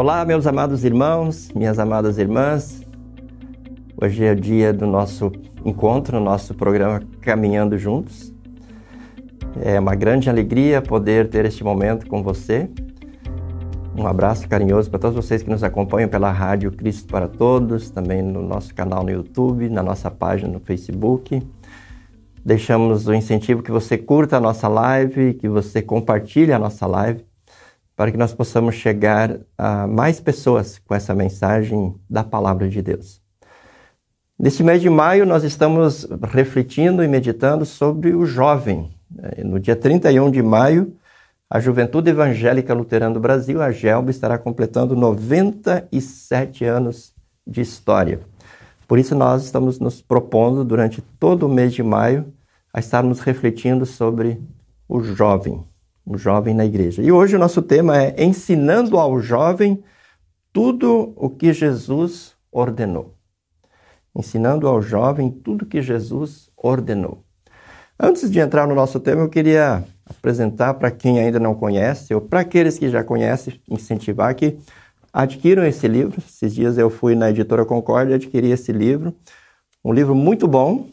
Olá, meus amados irmãos, minhas amadas irmãs. Hoje é o dia do nosso encontro, nosso programa Caminhando Juntos. É uma grande alegria poder ter este momento com você. Um abraço carinhoso para todos vocês que nos acompanham pela Rádio Cristo para Todos, também no nosso canal no YouTube, na nossa página no Facebook. Deixamos o incentivo que você curta a nossa live, que você compartilhe a nossa live, para que nós possamos chegar a mais pessoas com essa mensagem da palavra de Deus. Neste mês de maio, nós estamos refletindo e meditando sobre o jovem. No dia 31 de maio, a Juventude Evangélica Luterana do Brasil, a GELB, estará completando 97 anos de história. Por isso, nós estamos nos propondo, durante todo o mês de maio, a estarmos refletindo sobre o jovem, o jovem na igreja. E hoje o nosso tema é ensinando ao jovem tudo o que Jesus ordenou. Ensinando ao jovem tudo o que Jesus ordenou. Antes de entrar no nosso tema, eu queria apresentar para quem ainda não conhece, ou para aqueles que já conhecem, incentivar que adquiram esse livro. Esses dias eu fui na editora Concórdia e adquiri esse livro. Um livro muito bom,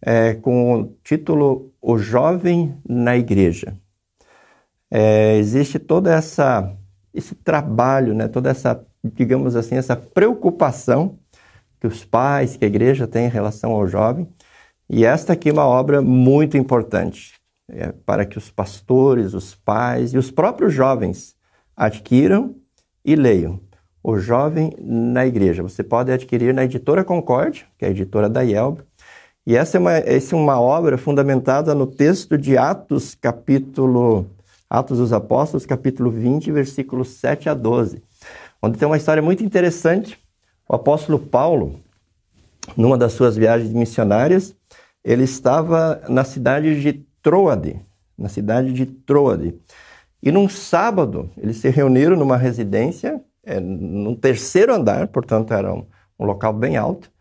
é, com o título O Jovem na Igreja. É, existe toda essa esse trabalho, né, toda essa, digamos assim, essa preocupação que os pais, que a igreja tem em relação ao jovem. E esta aqui é uma obra muito importante é, para que os pastores, os pais e os próprios jovens adquiram e leiam. O Jovem na Igreja. Você pode adquirir na editora Concórdia, que é a editora da IELB, e essa é uma, essa é uma obra fundamentada no texto de Atos, capítulo Atos dos Apóstolos, capítulo 20, versículos 7 a 12, onde tem uma história muito interessante. O apóstolo Paulo, numa das suas viagens missionárias, ele estava na cidade de Troade, na cidade de Troade. E num sábado, eles se reuniram numa residência, é, no terceiro andar, portanto era um, um local bem alto,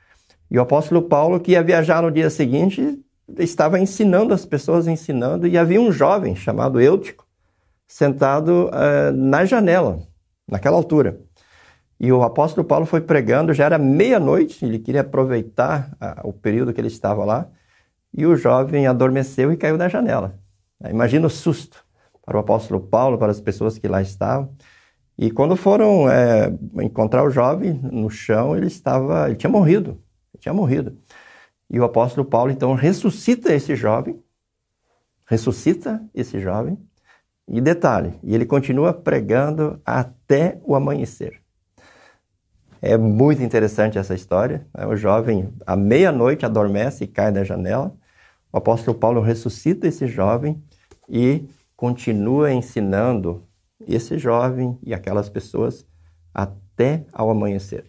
e o apóstolo Paulo, que ia viajar no dia seguinte, estava ensinando as pessoas, ensinando, e havia um jovem chamado Eutico sentado uh, na janela, naquela altura. E o apóstolo Paulo foi pregando, já era meia-noite, ele queria aproveitar uh, o período que ele estava lá, e o jovem adormeceu e caiu da janela. Imagina o susto para o apóstolo Paulo, para as pessoas que lá estavam. E quando foram é, encontrar o jovem no chão, ele estava, ele tinha morrido tinha morrido. E o apóstolo Paulo então ressuscita esse jovem, ressuscita esse jovem, e detalhe, ele continua pregando até o amanhecer. É muito interessante essa história. Né? O jovem, à meia-noite, adormece e cai da janela. O apóstolo Paulo ressuscita esse jovem e continua ensinando esse jovem e aquelas pessoas até ao amanhecer.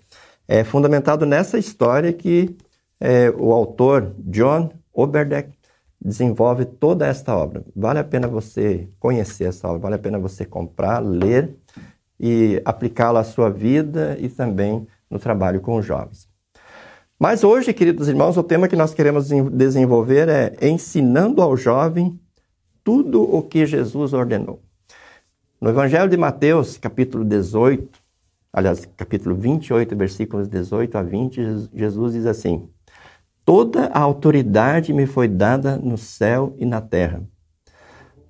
É fundamentado nessa história que é, o autor John Oberdeck desenvolve toda esta obra. Vale a pena você conhecer essa obra, vale a pena você comprar, ler e aplicá-la à sua vida e também no trabalho com os jovens. Mas hoje, queridos irmãos, o tema que nós queremos desenvolver é ensinando ao jovem tudo o que Jesus ordenou. No Evangelho de Mateus, capítulo 18, aliás, capítulo 28, versículos 18 a 20, Jesus diz assim: Toda a autoridade me foi dada no céu e na terra.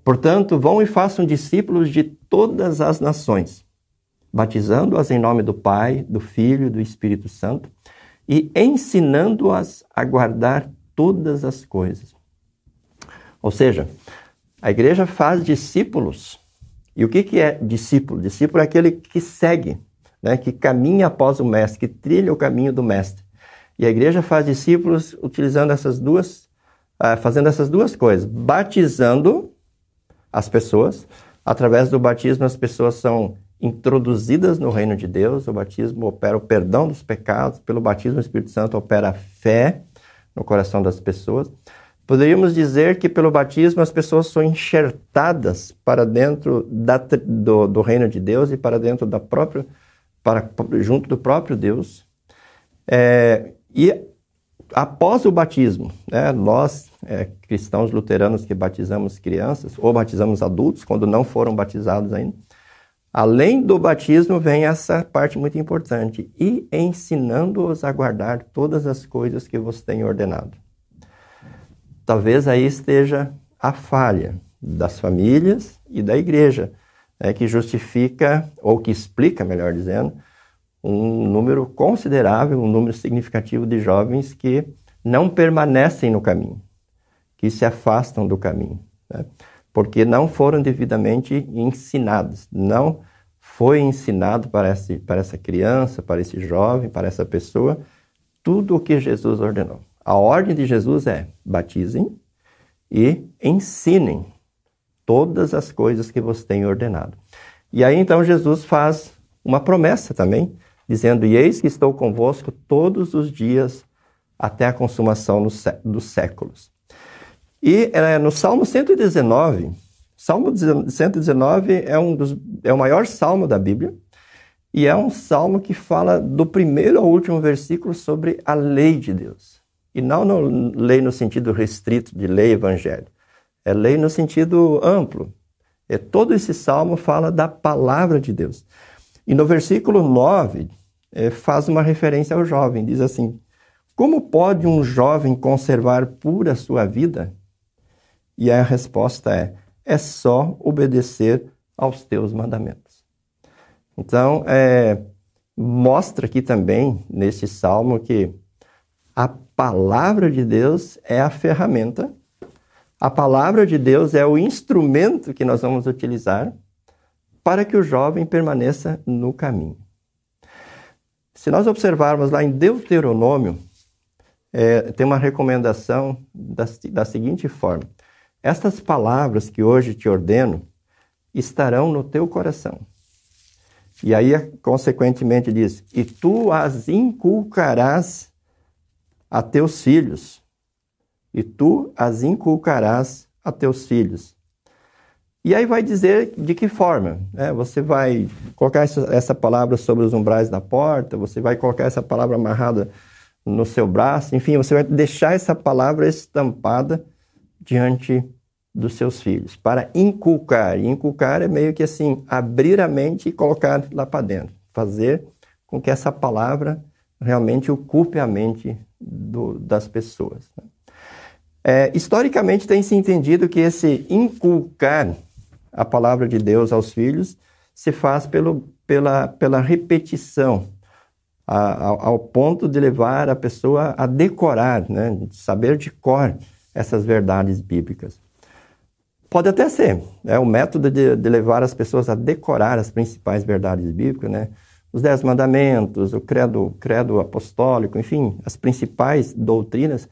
Portanto, vão e façam discípulos de todas as nações, batizando-as em nome do Pai, do Filho e do Espírito Santo e ensinando-as a guardar todas as coisas. Ou seja, a igreja faz discípulos. E o que, que é discípulo? Discípulo é aquele que segue, né, que caminha após o mestre, que trilha o caminho do mestre. E a igreja faz discípulos utilizando essas duas, uh, fazendo essas duas coisas, batizando as pessoas. Através do batismo, as pessoas são introduzidas no reino de Deus. O batismo opera o perdão dos pecados. Pelo batismo, o Espírito Santo opera a fé no coração das pessoas. Poderíamos dizer que pelo batismo as pessoas são enxertadas para dentro da, do, do reino de Deus e para dentro da própria para, junto do próprio Deus. É, e após o batismo, né, nós, é, cristãos luteranos que batizamos crianças ou batizamos adultos, quando não foram batizados ainda, Além do batismo, vem essa parte muito importante: e ensinando-os a guardar todas as coisas que vos tenho ordenado. Talvez aí esteja a falha das famílias e da igreja, né, que justifica, ou que explica, melhor dizendo, um número considerável, um número significativo de jovens que não permanecem no caminho, que se afastam do caminho. Né? porque não foram devidamente ensinados. Não foi ensinado para, esse, para essa criança, para esse jovem, para essa pessoa, tudo o que Jesus ordenou. A ordem de Jesus é: batizem e ensinem todas as coisas que vos tenho ordenado. E aí então Jesus faz uma promessa também, dizendo: E eis que estou convosco todos os dias até a consumação dos séculos. E é, no Salmo 119, Salmo 119 é, um dos, é o maior salmo da Bíblia, e é um salmo que fala do primeiro ao último versículo sobre a lei de Deus. E não no, lei no sentido restrito de lei evangélica, é lei no sentido amplo. É, todo esse salmo fala da palavra de Deus. E no versículo 9, é, faz uma referência ao jovem, diz assim: Como pode um jovem conservar pura sua vida? E a resposta é: é só obedecer aos teus mandamentos. Então, é, mostra aqui também, nesse salmo, que a palavra de Deus é a ferramenta, a palavra de Deus é o instrumento que nós vamos utilizar para que o jovem permaneça no caminho. Se nós observarmos lá em Deuteronômio, é, tem uma recomendação da, da seguinte forma: estas palavras que hoje te ordeno estarão no teu coração. E aí, consequentemente, diz: E tu as inculcarás a teus filhos. E tu as inculcarás a teus filhos. E aí vai dizer de que forma. Né? Você vai colocar essa, palavra sobre os umbrais da porta, você vai colocar essa palavra amarrada no seu braço, enfim, você vai deixar essa palavra estampada diante dos seus filhos, para inculcar. E inculcar é meio que assim, abrir a mente e colocar lá para dentro, fazer com que essa palavra realmente ocupe a mente do, das pessoas. Né? É, historicamente tem se entendido que esse inculcar a palavra de Deus aos filhos se faz pelo, pela, pela repetição, a, ao, ao ponto de levar a pessoa a decorar, né, saber de cor essas verdades bíblicas. Pode até ser. É o método de, de, levar as pessoas a decorar as principais verdades bíblicas, né? Os Dez Mandamentos, o credo, credo apostólico, enfim, as principais doutrinas.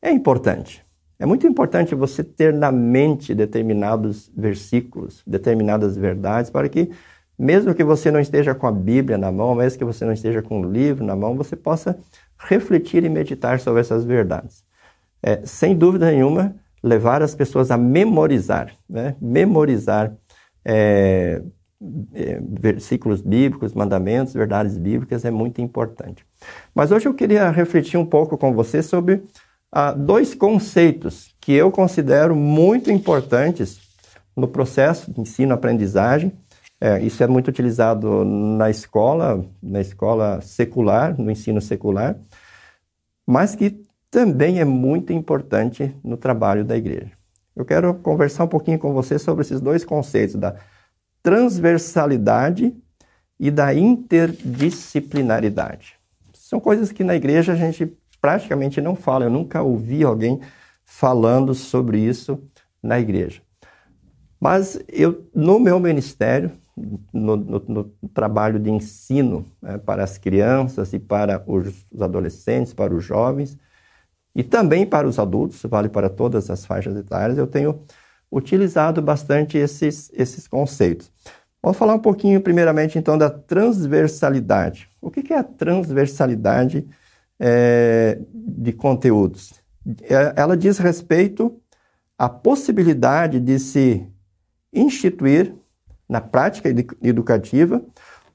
É importante. É muito importante você ter na mente determinados versículos, determinadas verdades, para que, mesmo que você não esteja com a Bíblia na mão, mesmo que você não esteja com o livro na mão, você possa refletir e meditar sobre essas verdades. É, sem dúvida nenhuma, levar as pessoas a memorizar, né? memorizar é, é, versículos bíblicos, mandamentos, verdades bíblicas é muito importante. Mas hoje eu queria refletir um pouco com você sobre ah, dois conceitos que eu considero muito importantes no processo de ensino-aprendizagem. É, isso é muito utilizado na escola, na escola secular, no ensino secular, mas que também é muito importante no trabalho da igreja. Eu quero conversar um pouquinho com você sobre esses dois conceitos da transversalidade e da interdisciplinaridade. São coisas que na igreja a gente praticamente não fala. Eu nunca ouvi alguém falando sobre isso na igreja. Mas eu, no meu ministério, no, no, no trabalho de ensino né, para as crianças e para os adolescentes, para os jovens, e também para os adultos, vale para todas as faixas etárias, eu tenho utilizado bastante esses, esses conceitos. Vamos falar um pouquinho, primeiramente, então, da transversalidade. O que é a transversalidade é, de conteúdos? É, ela diz respeito à possibilidade de se instituir na prática educativa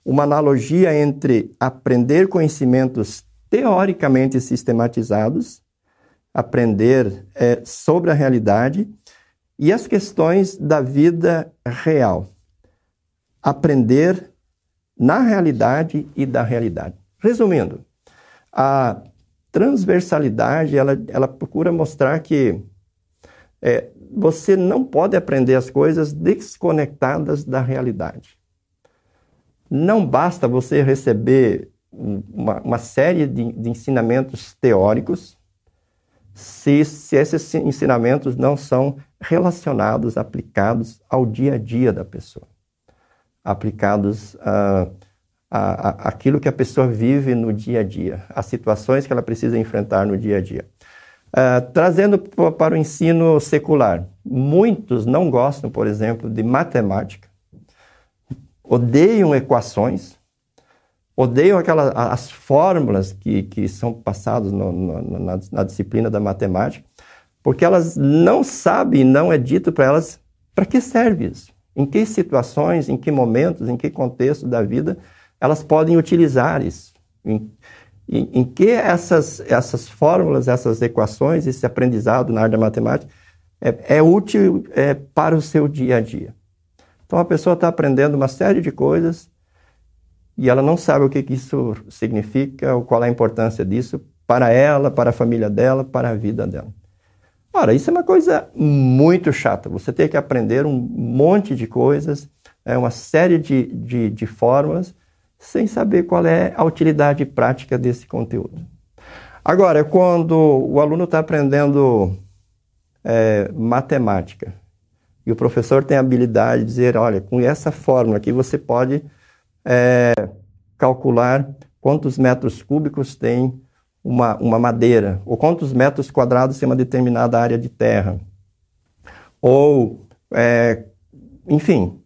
uma analogia entre aprender conhecimentos teoricamente sistematizados aprender é, sobre a realidade e as questões da vida real. aprender na realidade e da realidade. Resumindo, a transversalidade ela, ela procura mostrar que é, você não pode aprender as coisas desconectadas da realidade. Não basta você receber uma, uma série de, de, ensinamentos teóricos se, se esses ensinamentos não são relacionados, aplicados ao dia a dia da pessoa, aplicados a, a, a, aquilo que a pessoa vive no dia a dia, as situações que ela precisa enfrentar no dia a dia. Uh, trazendo para o ensino secular, muitos não gostam, por exemplo, de matemática, odeiam equações, odeiam aquelas as fórmulas que, que são passadas no, no, na, na, disciplina da matemática, porque elas não sabem, não é dito para elas para que serve isso, em que situações, em que momentos, em que contexto da vida elas podem utilizar isso, em, em, em que essas, essas fórmulas, essas equações, esse aprendizado na área da matemática é, é útil é, para o seu dia a dia. Então a pessoa está aprendendo uma série de coisas e ela não sabe o que, que isso significa, ou qual é a importância disso para ela, para a família dela, para a vida dela. Ora, isso é uma coisa muito chata. Você tem que aprender um monte de coisas, é uma série de, de, de fórmulas, sem saber qual é a utilidade prática desse conteúdo. Agora, quando o aluno está aprendendo é, matemática, e o professor tem a habilidade de dizer, olha, com essa fórmula aqui você pode é, calcular quantos metros cúbicos tem uma, uma madeira, ou quantos metros quadrados tem uma determinada área de terra. Ou, é, enfim,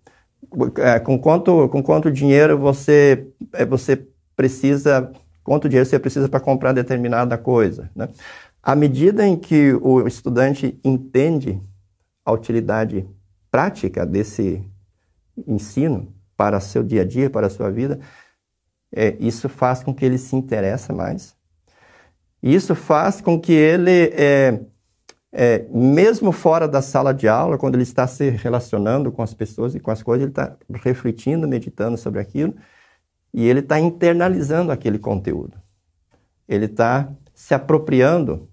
é, com, quanto, com quanto dinheiro você, é, você precisa, quanto dinheiro você precisa para comprar determinada coisa. Né? À medida em que o estudante entende a utilidade prática desse ensino para seu dia a dia, para a sua vida, é, isso faz com que ele se interesse mais. Isso faz com que ele, é, é, mesmo fora da sala de aula, quando ele está se relacionando com as pessoas e com as coisas, ele está refletindo, meditando sobre aquilo e ele está internalizando aquele conteúdo. Ele está se apropriando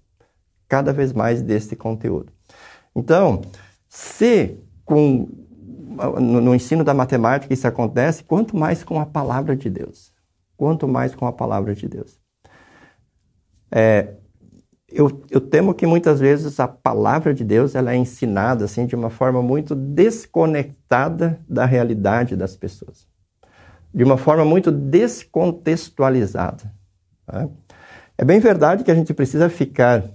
cada vez mais desse conteúdo. Então, se com, no, no, ensino da matemática isso acontece, quanto mais com a palavra de Deus. Quanto mais com a palavra de Deus. É, eu, eu, temo que muitas vezes a palavra de Deus ela é ensinada assim de uma forma muito desconectada da realidade das pessoas, de uma forma muito descontextualizada. Né? É bem verdade que a gente precisa ficar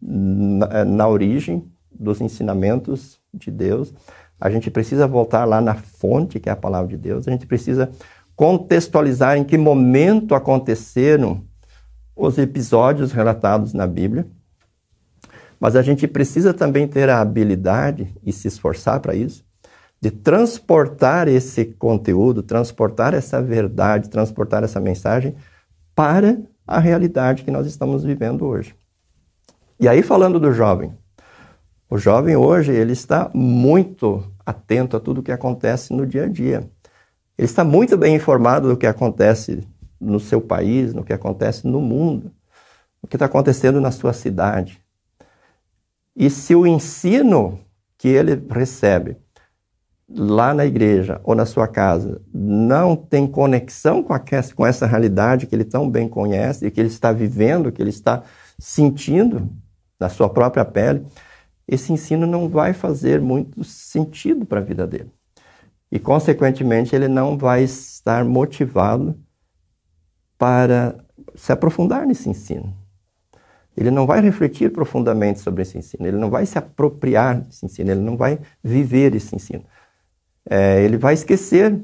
na, na origem dos ensinamentos de Deus. A gente precisa voltar lá na fonte, que é a palavra de Deus. A gente precisa contextualizar em que momento aconteceram os episódios relatados na Bíblia. Mas a gente precisa também ter a habilidade e se esforçar para isso, de transportar esse conteúdo, transportar essa verdade, transportar essa mensagem para a realidade que nós estamos vivendo hoje. E aí, falando do jovem, o jovem hoje, ele está muito atento a tudo o que acontece no dia a dia. Ele está muito bem informado do que acontece no seu país, no que acontece no mundo, o que está acontecendo na sua cidade. E se o ensino que ele recebe lá na igreja ou na sua casa não tem conexão com, a, com essa realidade que ele tão bem conhece e que ele está vivendo, que ele está sentindo na sua própria pele, esse ensino não vai fazer muito sentido para a vida dele. E, consequentemente, ele não vai estar motivado para se aprofundar nesse ensino. Ele não vai refletir profundamente sobre esse ensino, ele não vai se apropriar desse ensino, ele não vai viver esse ensino. É, ele vai esquecer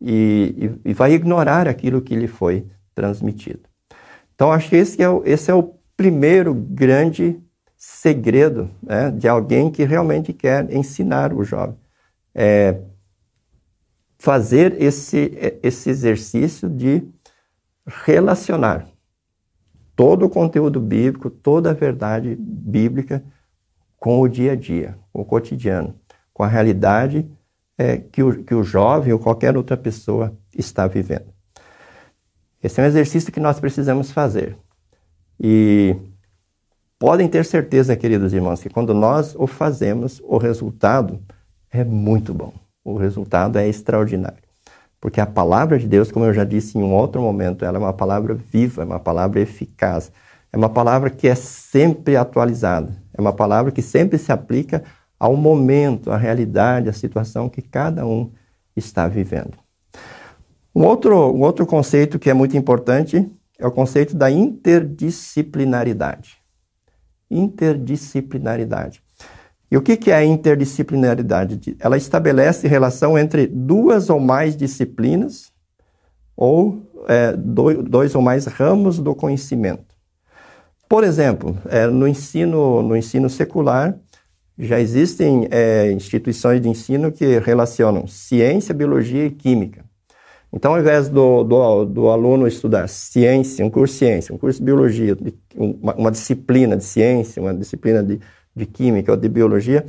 e, e, e, vai ignorar aquilo que lhe foi transmitido. Então, acho que esse é o, esse é o primeiro grande segredo né, de alguém que realmente quer ensinar o jovem. É fazer esse, esse exercício de relacionar todo o conteúdo bíblico, toda a verdade bíblica com o dia a dia, com o cotidiano, com a realidade é, que, o, que o jovem ou qualquer outra pessoa está vivendo. Esse é um exercício que nós precisamos fazer. E podem ter certeza, queridos irmãos, que quando nós o fazemos, o resultado é muito bom. O resultado é extraordinário. Porque a palavra de Deus, como eu já disse em um outro momento, ela é uma palavra viva, é uma palavra eficaz. É uma palavra que é sempre atualizada. É uma palavra que sempre se aplica ao momento, à realidade, à situação que cada um está vivendo. Um outro, um outro conceito que é muito importante é o conceito da interdisciplinaridade. Interdisciplinaridade. E o que é a interdisciplinaridade? Ela estabelece relação entre duas ou mais disciplinas ou é, dois ou mais ramos do conhecimento. Por exemplo, é, no, ensino, no ensino secular, já existem é, instituições de ensino que relacionam ciência, biologia e química. Então, ao invés do, do, do, aluno estudar ciência, um curso de ciência, um curso de biologia, uma, uma disciplina de ciência, uma disciplina de de química ou de biologia,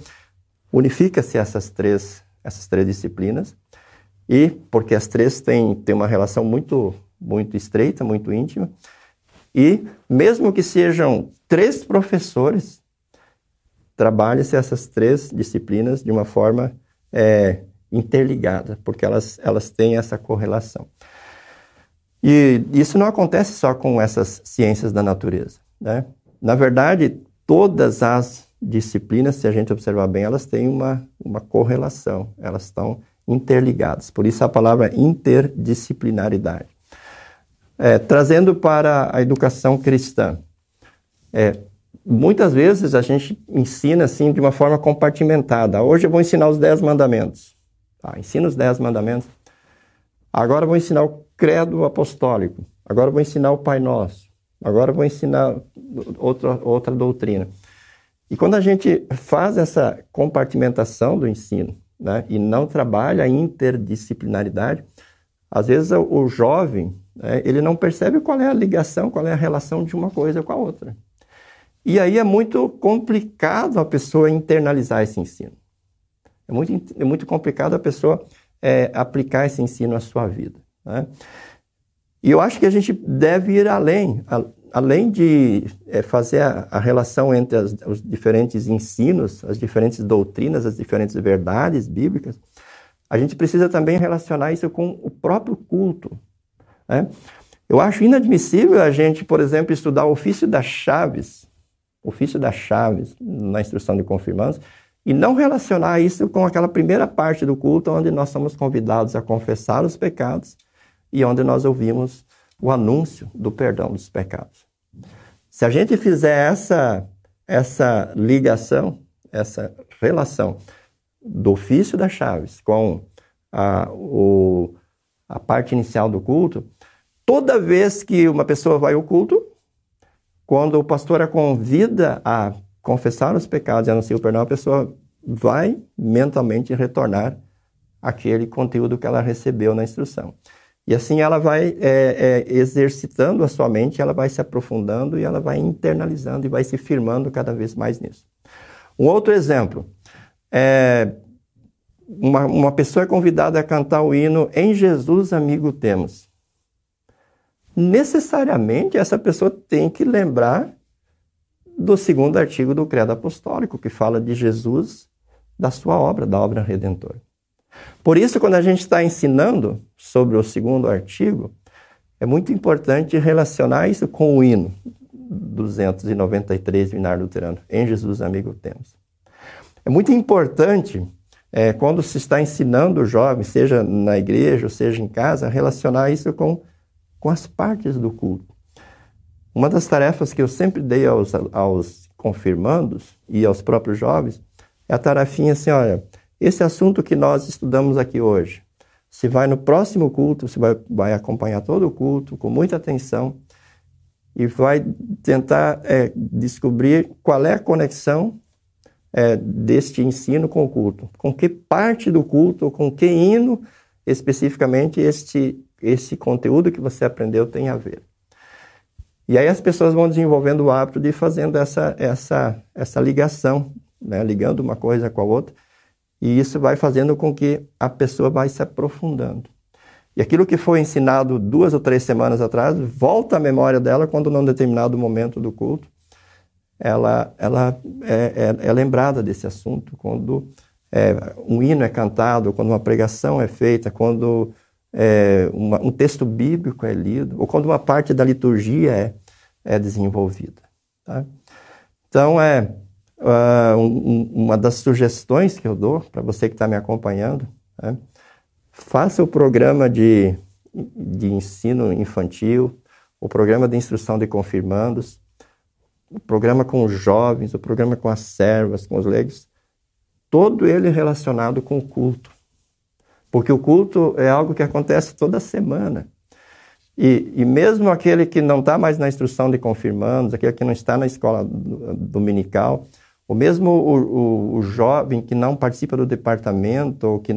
unifica-se essas três, essas três disciplinas e porque as três têm, têm uma relação muito, muito estreita, muito íntima, e mesmo que sejam três professores, trabalhe-se essas três disciplinas de uma forma é, interligada, porque elas, elas têm essa correlação. E isso não acontece só com essas ciências da natureza. Né? Na verdade, todas as disciplinas, se a gente observar bem, elas têm uma, uma correlação, elas estão interligadas. Por isso a palavra interdisciplinaridade. É, trazendo para a educação cristã, é, muitas vezes a gente ensina assim de uma forma compartimentada. Hoje eu vou ensinar os dez mandamentos. Tá, ensina os dez mandamentos. Agora eu vou ensinar o credo apostólico. Agora eu vou ensinar o Pai Nosso. Agora eu vou ensinar outra, outra doutrina. E quando a gente faz essa compartimentação do ensino né, e não trabalha a interdisciplinaridade, às vezes o, jovem né, ele não percebe qual é a ligação, qual é a relação de uma coisa com a outra. E aí é muito complicado a pessoa internalizar esse ensino. É muito, é muito complicado a pessoa é, aplicar esse ensino à sua vida. Né? E eu acho que a gente deve ir além, além de é, fazer a, a, relação entre as, os diferentes ensinos, as diferentes doutrinas, as diferentes verdades bíblicas, a gente precisa também relacionar isso com o próprio culto. Né? Eu acho inadmissível a gente, por exemplo, estudar o ofício das chaves, ofício das chaves na instrução de confirmandos, e não relacionar isso com aquela primeira parte do culto onde nós somos convidados a confessar os pecados e onde nós ouvimos o anúncio do perdão dos pecados. Se a gente fizer essa, essa ligação, essa relação do ofício das chaves com a, o, a parte inicial do culto, toda vez que uma pessoa vai ao culto, quando o pastor a convida a confessar os pecados e anunciar o perdão, a pessoa vai mentalmente retornar aquele conteúdo que ela recebeu na instrução. E assim ela vai é, é, exercitando a sua mente, ela vai se aprofundando e ela vai internalizando e vai se firmando cada vez mais nisso. Um outro exemplo é uma, uma pessoa é convidada a cantar o hino Em Jesus Amigo Temos. Necessariamente essa pessoa tem que lembrar do segundo artigo do Credo Apostólico, que fala de Jesus, da sua obra, da obra redentora. Por isso, quando a gente está ensinando sobre o segundo artigo, é muito importante relacionar isso com o hino 293 do Inário Luterano, Em Jesus Amigo Temos. É muito importante, é, quando se está ensinando o jovem, seja na igreja seja em casa, relacionar isso com, com as partes do culto. Uma das tarefas que eu sempre dei aos, aos confirmandos e aos próprios jovens é a tarefinha assim, olha, esse assunto que nós estudamos aqui hoje, se vai no próximo culto, você vai, vai acompanhar todo o culto com muita atenção e vai tentar é, descobrir qual é a conexão é, deste ensino com o culto. Com que parte do culto, com que hino especificamente este, esse conteúdo que você aprendeu tem a ver. E aí as pessoas vão desenvolvendo o hábito de fazendo essa, essa, essa ligação, né, ligando uma coisa com a outra, E isso vai fazendo com que a pessoa vai se aprofundando. E aquilo que foi ensinado duas ou três semanas atrás volta à memória dela quando, num determinado momento do culto, ela, ela é, é, é lembrada desse assunto. Quando é, um hino é cantado, quando uma pregação é feita, quando é, uma, um texto bíblico é lido, ou quando uma parte da liturgia é, é desenvolvida. Tá? Então, é uh, um, uma das sugestões que eu dou para você que está me acompanhando, né? faça o programa de, de ensino infantil, o programa de instrução de confirmandos, o programa com os jovens, o programa com as servas, com os leigos, todo ele relacionado com o culto. Porque o culto é algo que acontece toda semana. E, e mesmo aquele que não está mais na instrução de confirmandos, aquele que não está na escola dominical, ou mesmo o, o, o, jovem que não participa do departamento, ou que,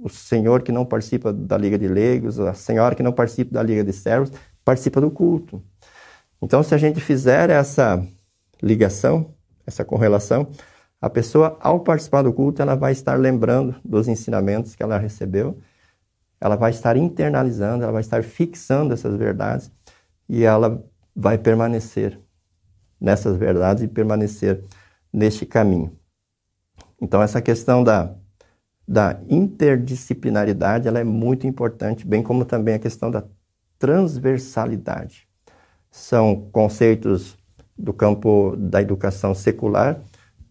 o senhor que não participa da Liga de Leigos, a senhora que não participa da Liga de Servos, participa do culto. Então, se a gente fizer essa ligação, essa correlação, a pessoa, ao participar do culto, ela vai estar lembrando dos ensinamentos que ela recebeu, ela vai estar internalizando, ela vai estar fixando essas verdades e ela vai permanecer nessas verdades e permanecer neste caminho. Então, essa questão da, da interdisciplinaridade ela é muito importante, bem como também a questão da transversalidade. São conceitos do campo da educação secular,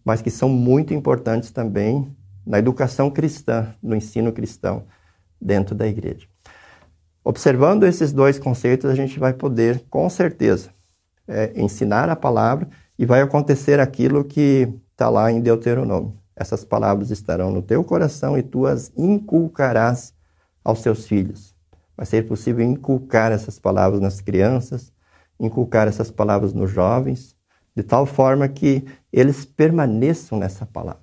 mas que são muito importantes também na educação cristã, no ensino cristão dentro da igreja. Observando esses dois conceitos, a gente vai poder, com certeza, é, ensinar a palavra e vai acontecer aquilo que está lá em Deuteronômio. Essas palavras estarão no teu coração e tu as inculcarás aos teus filhos. Vai ser possível inculcar essas palavras nas crianças, inculcar essas palavras nos jovens, de tal forma que eles permaneçam nessa palavra.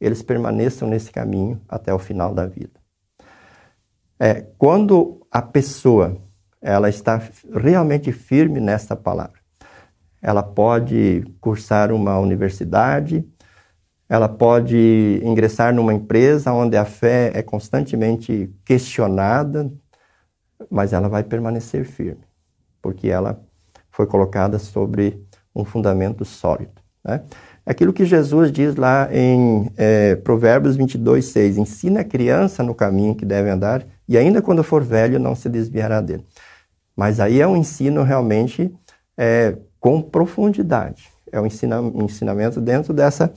Eles permaneçam nesse caminho até o final da vida. É, quando a pessoa ela está realmente firme nessa palavra, ela pode cursar uma universidade, ela pode ingressar numa empresa onde a fé é constantemente questionada, mas ela vai permanecer firme, porque ela foi colocada sobre um fundamento sólido. Né? Aquilo que Jesus diz lá em é, Provérbios 22, 6: Ensina a criança no caminho que deve andar, e ainda quando for velho não se desviará dele. Mas aí é um ensino realmente é, com profundidade. É um ensinamento dentro dessa,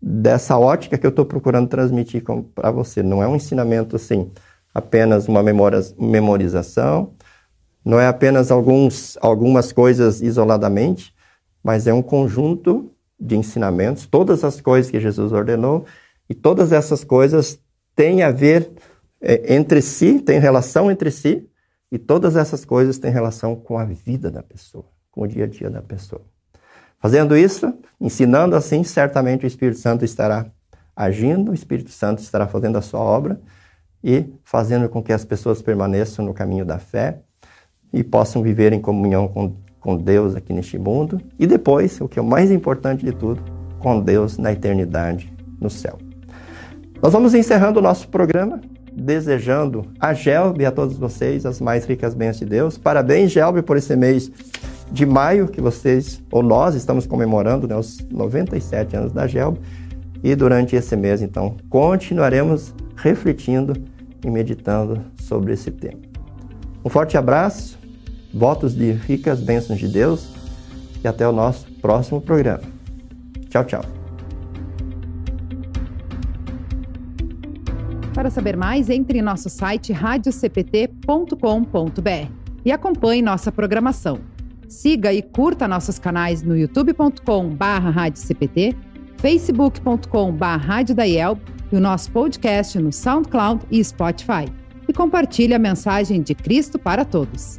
dessa ótica que eu estou procurando transmitir para você. Não é um ensinamento assim, apenas uma memorização, não é apenas alguns, algumas coisas isoladamente, mas é um conjunto de ensinamentos, todas as coisas que Jesus ordenou, e todas essas coisas têm a ver é, entre si, têm relação entre si, e todas essas coisas têm relação com a vida da pessoa com o dia a dia da pessoa. Fazendo isso, ensinando assim, certamente o Espírito Santo estará agindo, o Espírito Santo estará fazendo a sua obra e fazendo com que as pessoas permaneçam no caminho da fé e possam viver em comunhão com, com Deus aqui neste mundo e depois, o que é o mais importante de tudo, com Deus na eternidade no céu. Nós vamos encerrando o nosso programa, desejando a Gelbe e a todos vocês as mais ricas bênçãos de Deus. Parabéns, Gelbe, por esse mês de maio, que vocês, ou nós, estamos comemorando né, os 97 anos da GELB. E durante esse mês, então, continuaremos refletindo e meditando sobre esse tema. Um forte abraço, votos de ricas bênçãos de Deus e até o nosso próximo programa. Tchau, tchau. Para saber mais, entre em nosso site radiocpt.com.br e acompanhe nossa programação. Siga e curta nossos canais no youtube.com/barra facebook.com/barra e o nosso podcast no SoundCloud e Spotify. E compartilhe a mensagem de Cristo para todos.